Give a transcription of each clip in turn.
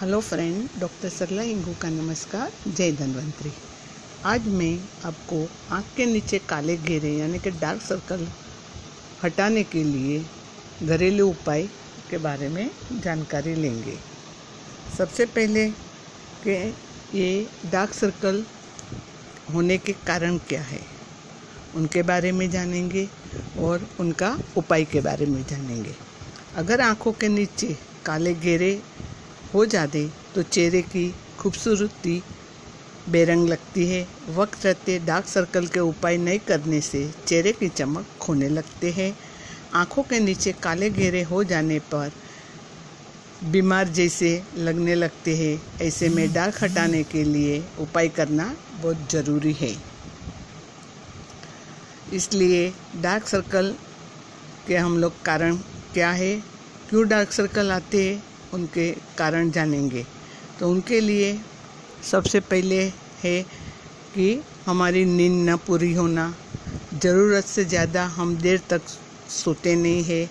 Hello friend doctor Sarla Ingu का नमस्कार जय धन्वंतरी आज मैं आपको आँख के नीचे काले घेरे, यानी कि डार्क सर्कल हटाने के लिए घरेलू उपाय के बारे में जानकारी लेंगे। सबसे पहले कि ये डार्क सर्कल होने के कारण क्या है, उनके बारे में जानेंगे और उनका उपाय के बारे में जानेंगे। अगर आँखों के नीचे काले घेरे हो जाते तो चेहरे की खूबसूरती बेरंग लगती है। वक्त रहते डार्क सर्कल के उपाय नहीं करने से चेहरे की चमक खोने लगते हैं। आँखों के नीचे काले घेरे हो जाने पर बीमार जैसे लगने लगते हैं। ऐसे में डार्क हटाने के लिए उपाय करना बहुत ज़रूरी है। इसलिए डार्क सर्कल के हम लोग कारण क्या है? क्यों डार्क सर्कल आते हैं? उनके कारण जानेंगे। तो उनके लिए सबसे पहले है कि हमारी नींद न पूरी होना। ज़रूरत से ज़्यादा हम देर तक सोते नहीं है।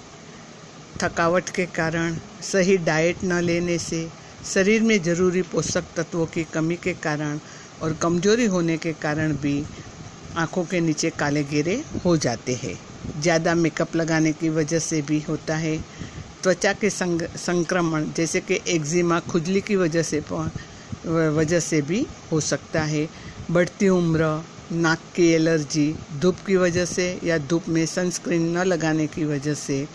थकावट के कारण, सही डाइट न लेने से शरीर में ज़रूरी पोषक तत्वों की कमी के कारण और कमज़ोरी होने के कारण भी आँखों के नीचे काले घेरे हो जाते हैं। ज़्यादा मेकअप लगाने की वजह से भी होता है। त्वचा के संग, संक्रमण, जैसे कि एक्जिमा खुजली की वजह से वजह से भी हो सकता है। बढ़ती उम्र, नाक की एलर्जी, धूप की वजह से या धूप में सनस्क्रीन न लगाने की वजह से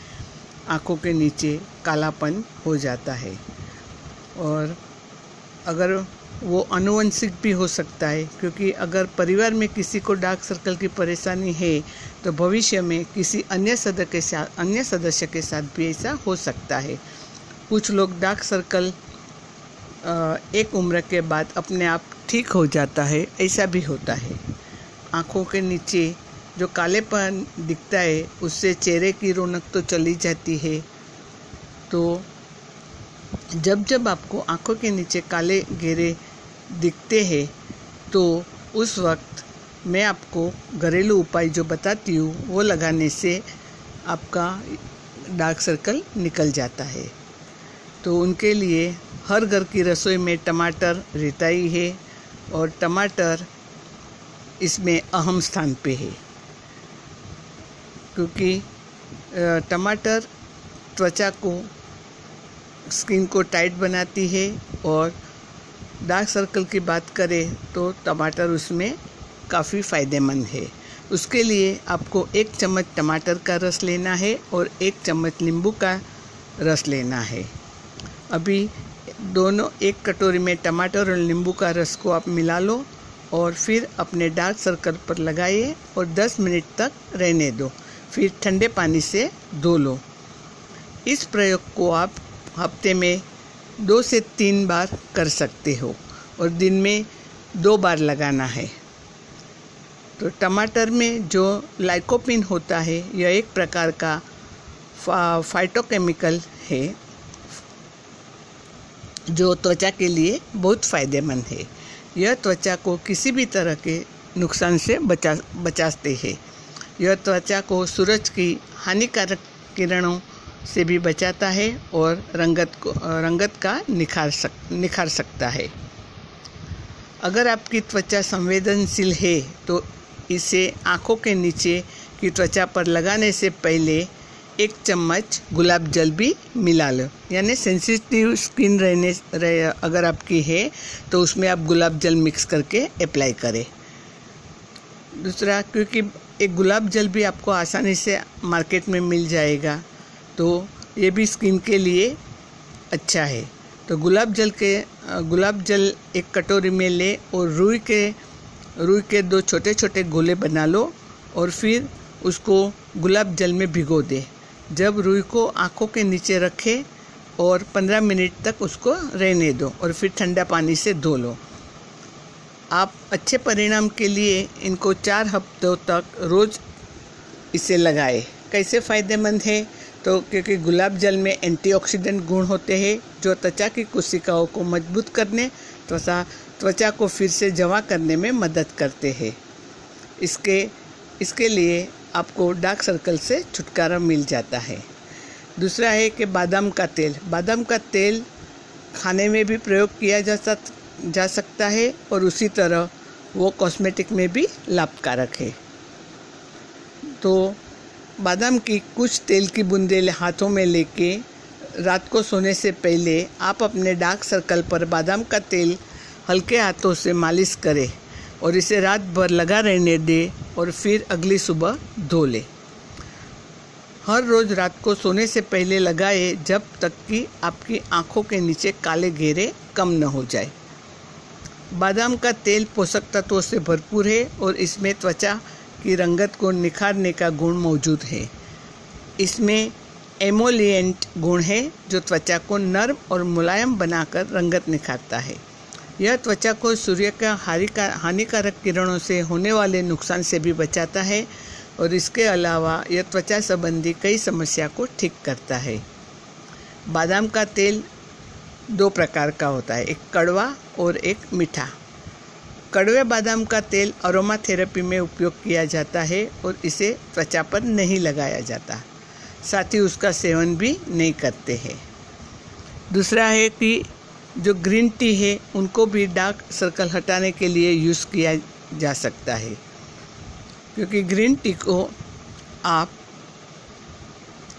आँखों के नीचे कालापन हो जाता है। और अगर वो अनुवंशिक भी हो सकता है, क्योंकि अगर परिवार में किसी को डार्क सर्कल की परेशानी है तो भविष्य में किसी अन्य सदस्य के साथ, अन्य सदस्य के साथ भी ऐसा हो सकता है। कुछ लोग डार्क सर्कल एक उम्र के बाद अपने आप ठीक हो जाता है, ऐसा भी होता है। आँखों के नीचे जो कालेपन दिखता है, उससे चेहरे की रौनक तो चली जाती है। तो जब जब आपको आँखों के नीचे काले घेरे दिखते हैं तो उस वक्त मैं आपको घरेलू उपाय जो बताती हूँ, वो लगाने से आपका डार्क सर्कल निकल जाता है। तो उनके लिए हर घर की रसोई में टमाटर रहता ही है और टमाटर इसमें अहम स्थान पे है। क्योंकि टमाटर त्वचा को, स्किन को टाइट बनाती है और डार्क सर्कल की बात करें तो टमाटर उसमें काफ़ी फ़ायदेमंद है। उसके लिए आपको एक चम्मच टमाटर का रस लेना है और एक चम्मच नींबू का रस लेना है। अभी दोनों एक कटोरी में टमाटर और नींबू का रस को आप मिला लो और फिर अपने डार्क सर्कल पर लगाइए और 10 मिनट तक रहने दो। फिर ठंडे पानी से धो लो। इस प्रयोग को आप हफ़्ते में दो से तीन बार कर सकते हो और दिन में दो बार लगाना है। तो टमाटर में जो लाइकोपिन होता है यह एक प्रकार का फा, फाइटोकेमिकल है जो त्वचा के लिए बहुत फ़ायदेमंद है। यह त्वचा को किसी भी तरह के नुकसान से बचा बचाते हैं। यह त्वचा को सूरज की हानिकारक किरणों से भी बचाता है और रंगत को, रंगत का निखार सक, निखार सकता है। अगर आपकी त्वचा संवेदनशील है तो इसे आँखों के नीचे की त्वचा पर लगाने से पहले एक चम्मच गुलाब जल भी मिला लो। यानी सेंसिटिव स्किन रहने, रहे, अगर आपकी है तो उसमें आप गुलाब जल मिक्स करके अप्लाई करें। दूसरा, क्योंकि एक गुलाब जल भी आपको आसानी से मार्केट में मिल जाएगा। तो ये भी स्किन के लिए अच्छा है। तो गुलाब जल के, गुलाब जल एक कटोरी में ले और रुई के रुई के दो छोटे छोटे गोले बना लो और फिर उसको गुलाब जल में भिगो दे। जब रुई को आँखों के नीचे रखे और 15 मिनट तक उसको रहने दो और फिर ठंडा पानी से धो लो। आप अच्छे परिणाम के लिए इनको चार हफ्तों तक रोज़ इसे लगाए। कैसे फ़ायदेमंद है? तो क्योंकि गुलाब जल में एंटीऑक्सीडेंट गुण होते हैं, जो त्वचा की कोशिकाओं को मज़बूत करने, त्वचा त्वचा को फिर से जमा करने में मदद करते हैं। इसके इसके लिए आपको डार्क सर्कल से छुटकारा मिल जाता है। दूसरा है कि बादाम का तेल। बादाम का तेल खाने में भी प्रयोग किया जा सक, जा सकता है और उसी तरह वो कॉस्मेटिक में भी लाभकारक है। तो बादाम की कुछ तेल की बूंदे हाथों में लेके रात को सोने से पहले आप अपने डार्क सर्कल पर बादाम का तेल हल्के हाथों से मालिश करें और इसे रात भर लगा रहने दें और फिर अगली सुबह धो लें। हर रोज़ रात को सोने से पहले लगाए जब तक कि आपकी आँखों के नीचे काले घेरे कम न हो जाए। बादाम का तेल पोषक तत्वों से भरपूर है और इसमें त्वचा की रंगत को निखारने का गुण मौजूद है। इसमें एमोलियंट गुण है, जो त्वचा को नर्म और मुलायम बनाकर रंगत निखारता है। यह त्वचा को सूर्य का हानिकारक किरणों से होने वाले नुकसान से भी बचाता है और इसके अलावा यह त्वचा संबंधी कई समस्या को ठीक करता है। बादाम का तेल दो प्रकार का होता है, एक कड़वा और एक मीठा। कड़वे बादाम का तेल अरोमा थेरेपी में उपयोग किया जाता है और इसे त्वचा पर नहीं लगाया जाता। साथ ही उसका सेवन भी नहीं करते हैं। दूसरा है कि जो ग्रीन टी है, उनको भी डार्क सर्कल हटाने के लिए यूज़ किया जा सकता है। क्योंकि ग्रीन टी को आप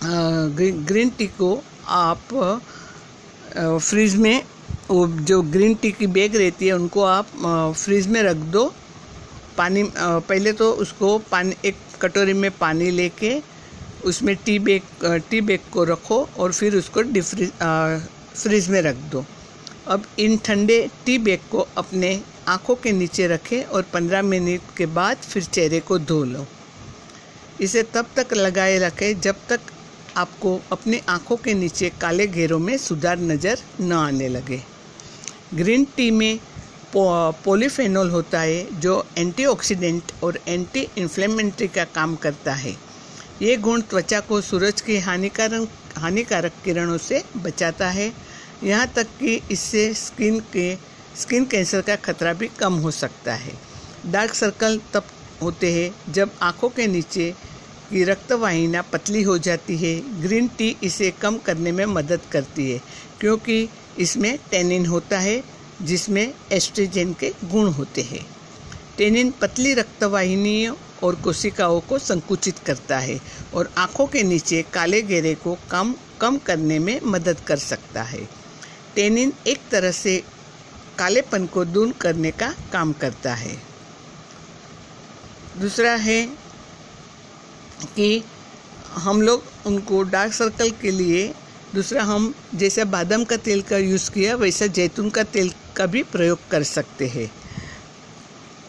ग्रीन टी को आप फ्रिज में वो जो ग्रीन टी की बैग रहती है, उनको आप फ्रिज में रख दो। पानी पहले तो उसको पानी, एक कटोरी में पानी लेके उसमें टी बैग टी बैग को रखो और फिर उसको डिफ्रिज फ्रिज में रख दो। अब इन ठंडे टी बैग को अपने आँखों के नीचे रखें और 15 मिनट के बाद फिर चेहरे को धो लो। इसे तब तक लगाए रखें जब तक आपको अपनी आँखों के नीचे काले घेरों में सुधार नज़र न आने लगे। ग्रीन टी में पोलीफेनोल होता है, जो एंटीऑक्सीडेंट और एंटी इन्फ्लेमेंट्री का काम करता है। ये गुण त्वचा को सूरज की हानिकारक हानिकारक किरणों से बचाता है। यहाँ तक कि इससे स्किन के स्किन कैंसर का खतरा भी कम हो सकता है। डार्क सर्कल तब होते हैं, जब आँखों के नीचे की रक्तवाहिना पतली हो जाती है। ग्रीन टी इसे कम करने में मदद करती है, क्योंकि इसमें टेनिन होता है, जिसमें एस्ट्रोजन के गुण होते हैं। टेनिन पतली रक्तवाहिनियों और कोशिकाओं को संकुचित करता है और आँखों के नीचे काले घेरे को कम कम करने में मदद कर सकता है। टेनिन एक तरह से कालेपन को दूर करने का काम करता है। दूसरा है कि हम लोग उनको डार्क सर्कल के लिए दूसरा हम जैसे बादाम का तेल का यूज़ किया, वैसा जैतून का तेल का भी प्रयोग कर सकते हैं।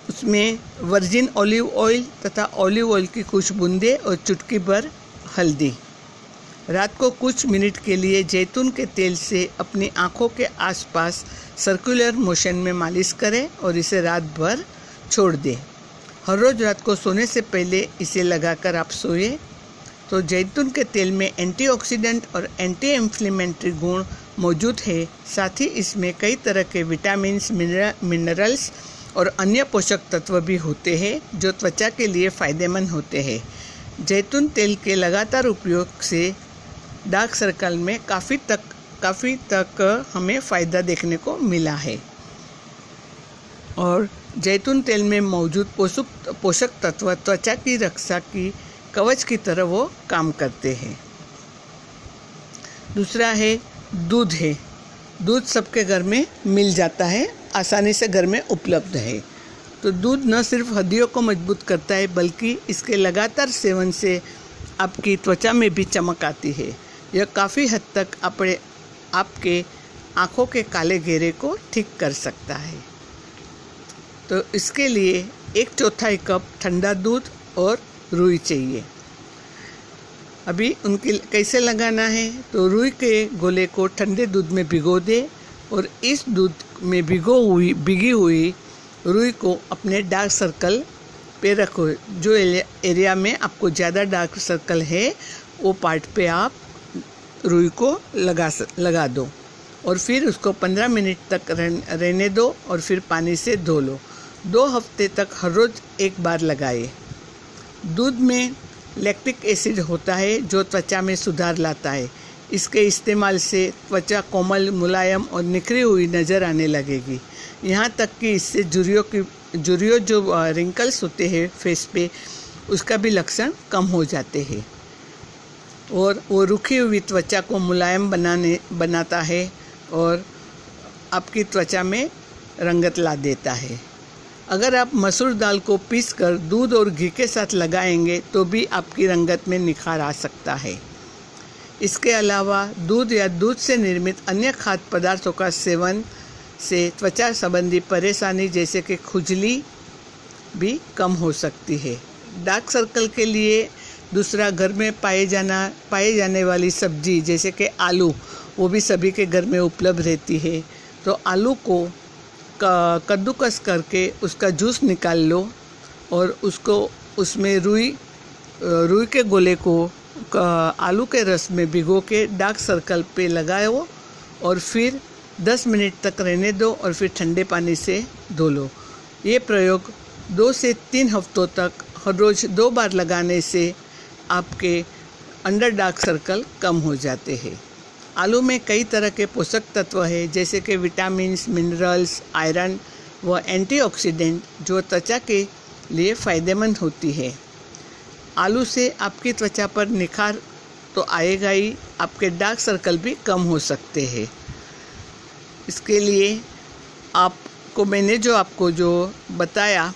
उसमें वर्जिन ऑलिव ऑयल तथा ऑलिव ऑयल की कुछ बूंदे और चुटकी भर हल्दी। रात को कुछ मिनट के लिए जैतून के तेल से अपनी आँखों के आसपास सर्कुलर मोशन में मालिश करें और इसे रात भर छोड़ दें। हर रोज़ रात को सोने से पहले इसे लगाकर आप सोए। तो जैतून के तेल में एंटीऑक्सीडेंट और एंटी इन्फ्लेमेटरी गुण मौजूद है। साथ ही इसमें कई तरह के विटामिन मिनरल्स और अन्य पोषक तत्व भी होते हैं, जो त्वचा के लिए फ़ायदेमंद होते हैं। जैतून तेल के लगातार उपयोग से डार्क सर्कल में काफ़ी तक काफ़ी तक हमें फ़ायदा देखने को मिला है। और जैतून तेल में मौजूद पोषक पोषक तत्व त्वचा की रक्षा की कवच की तरह वो काम करते हैं। दूसरा है, दूध है। दूध सबके घर में मिल जाता है, आसानी से घर में उपलब्ध है। तो दूध न सिर्फ़ हड्डियों को मज़बूत करता है, बल्कि इसके लगातार सेवन से आपकी त्वचा में भी चमक आती है। यह काफ़ी हद तक अपने आपके आँखों के काले घेरे को ठीक कर सकता है। तो इसके लिए एक चौथाई कप ठंडा दूध और रुई चाहिए। अभी उनके कैसे लगाना है? तो रुई के गोले को ठंडे दूध में भिगो दे और इस दूध में भिगो हुई, भिगी हुई रुई को अपने डार्क सर्कल पे रखो। जो एरिया में आपको ज़्यादा डार्क सर्कल है, वो पार्ट पे आप रुई को लगा लगा दो और फिर उसको 15 मिनट तक रहने दो और फिर पानी से धो लो। दो हफ़्ते तक हर रोज़ एक बार लगाए दूध में लैक्टिक एसिड होता है, जो त्वचा में सुधार लाता है। इसके इस्तेमाल से त्वचा कोमल, मुलायम और निखरी हुई नज़र आने लगेगी। यहाँ तक कि इससे जुरियों की जुरियों जो रिंकल्स होते हैं फेस पे, उसका भी लक्षण कम हो जाते हैं। और वो रुखी हुई त्वचा को मुलायम बनाने, बनाता है और आपकी त्वचा में रंगत ला देता है। अगर आप मसूर दाल को पीस कर दूध और घी के साथ लगाएँगे तो भी आपकी रंगत में निखार आ सकता है। इसके अलावा दूध या दूध से निर्मित अन्य खाद्य पदार्थों का सेवन से त्वचा संबंधी परेशानी जैसे कि खुजली भी कम हो सकती है। डार्क सर्कल के लिए दूसरा घर में पाए जाना, पाए जाने वाली सब्ज़ी जैसे कि आलू, वो भी सभी के घर में उपलब्ध रहती है। तो आलू को कद्दूकस करके उसका जूस निकाल लो और उसको उसमें रुई रुई के गोले को आलू के रस में भिगो के डार्क सर्कल पे लगाओ और फिर 10 मिनट तक रहने दो और फिर ठंडे पानी से धो लो। ये प्रयोग दो से तीन हफ्तों तक, हर रोज़ दो बार लगाने से आपके अंडर डार्क सर्कल कम हो जाते हैं। आलू में कई तरह के पोषक तत्व है, जैसे कि विटामिन मिनरल्स, आयरन व एंटीऑक्सीडेंट, जो त्वचा के लिए फ़ायदेमंद होती है। आलू से आपकी त्वचा पर निखार तो आएगा ही, आपके डार्क सर्कल भी कम हो सकते हैं। इसके लिए आपको, मैंने जो आपको जो बताया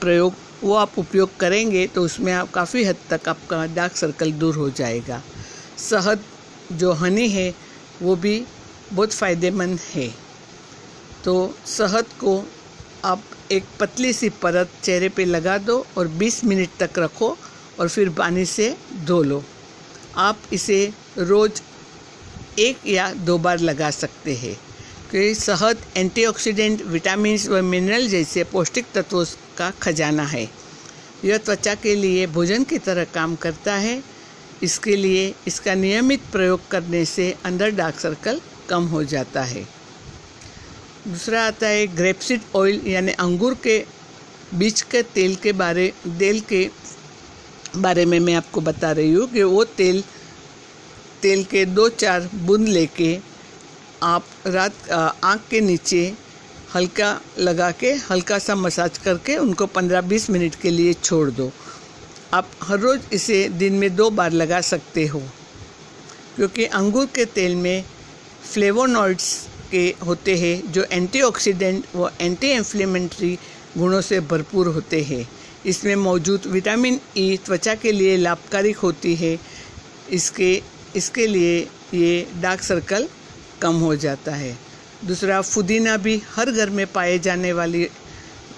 प्रयोग, वो आप उपयोग करेंगे तो उसमें आप काफ़ी हद तक आपका डार्क सर्कल दूर हो जाएगा। शहद जो हनी है, वो भी बहुत फ़ायदेमंद है। तो शहद को आप एक पतली सी परत चेहरे पे लगा दो और 20 मिनट तक रखो और फिर पानी से धो लो। आप इसे रोज़ एक या दो बार लगा सकते हैं। क्योंकि शहद एंटीऑक्सीडेंट विटामिन व मिनरल जैसे पौष्टिक तत्वों का खजाना है। यह त्वचा के लिए भोजन की तरह काम करता है। इसके लिए इसका नियमित प्रयोग करने से अंदर डार्क सर्कल कम हो जाता है। दूसरा आता है ग्रेपसीड ऑयल, यानी अंगूर के बीज के तेल के बारे, तेल के बारे में मैं आपको बता रही हूँ कि वो तेल तेल के दो चार बूंद लेके आप रात आँख के नीचे हल्का लगा के, हल्का सा मसाज करके उनको 15-20 मिनट के लिए छोड़ दो। आप हर रोज़ इसे दिन में दो बार लगा सकते हो, क्योंकि अंगूर के तेल में फ्लेवोनॉइड्स के होते हैं, जो एंटीऑक्सीडेंट व एंटी इन्फ्लेमेटरी गुणों से भरपूर होते हैं। इसमें मौजूद विटामिन ई त्वचा के लिए लाभकारी होती है। इसके इसके लिए ये डार्क सर्कल कम हो जाता है। दूसरा पुदीना भी हर घर में पाए जाने वाली,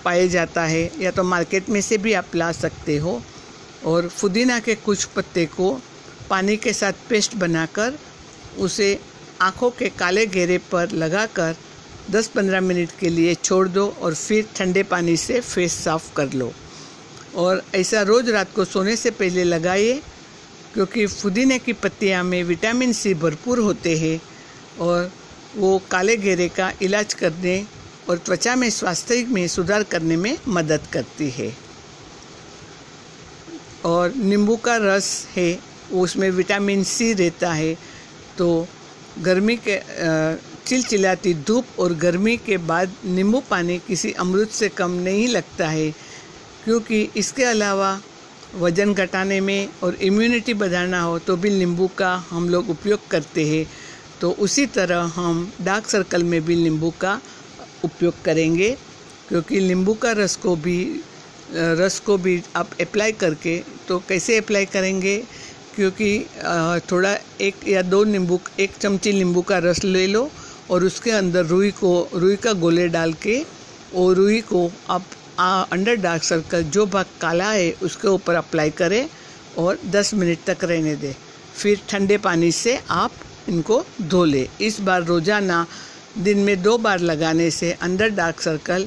पाए जाता है, या तो मार्केट में से भी आप ला सकते हो। और पुदीना के कुछ पत्ते को पानी के साथ पेस्ट बनाकर उसे आँखों के काले घेरे पर लगाकर 10-15 मिनट के लिए छोड़ दो और फिर ठंडे पानी से फेस साफ़ कर लो। और ऐसा रोज़ रात को सोने से पहले लगाइए, क्योंकि पुदीने की पत्तियाँ में विटामिन सी भरपूर होते हैं और वो काले घेरे का इलाज करने और त्वचा में स्वास्थ्य में सुधार करने में मदद करती है। और नींबू का रस है, उसमें विटामिन सी रहता है तो गर्मी के चिलचिलाती धूप और गर्मी के बाद नींबू पानी किसी अमृत से कम नहीं लगता है, क्योंकि इसके अलावा वज़न घटाने में और इम्यूनिटी बढ़ाना हो तो भी नींबू का हम लोग उपयोग करते हैं। तो उसी तरह हम डार्क सर्कल में भी नींबू का उपयोग करेंगे, क्योंकि नींबू का रस को भी रस को भी आप अप्लाई करके तो कैसे अप्लाई करेंगे? क्योंकि थोड़ा एक या दो नींबू एक चमची नींबू का रस ले लो और उसके अंदर रुई को रुई का गोले डाल के और रुई को आप आ, अंडर डार्क सर्कल जो भाग काला है उसके ऊपर अप्लाई करें और 10 मिनट तक रहने दें। फिर ठंडे पानी से आप इनको धो लें। इस बार रोज़ाना दिन में दो बार लगाने से अंडर डार्क सर्कल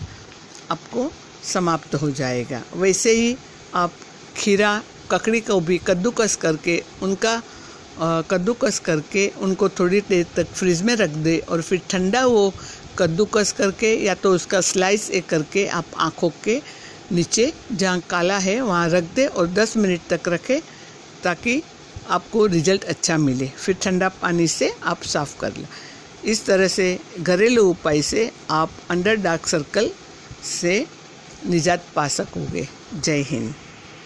आपको समाप्त हो जाएगा। वैसे ही आप खीरा, ककड़ी को भी कद्दूकस करके उनका कद्दूकस करके उनको थोड़ी देर तक फ्रिज में रख दे और फिर ठंडा वो कद्दूकस करके या तो उसका स्लाइस एक करके आप आँखों के नीचे जहाँ काला है वहाँ रख दे और 10 मिनट तक रखें ताकि आपको रिज़ल्ट अच्छा मिले। फिर ठंडा पानी से आप साफ़ कर लें। इस तरह से घरेलू उपाय से आप अंडर डार्क सर्कल से निजात पा सकोगे। जय हिंद।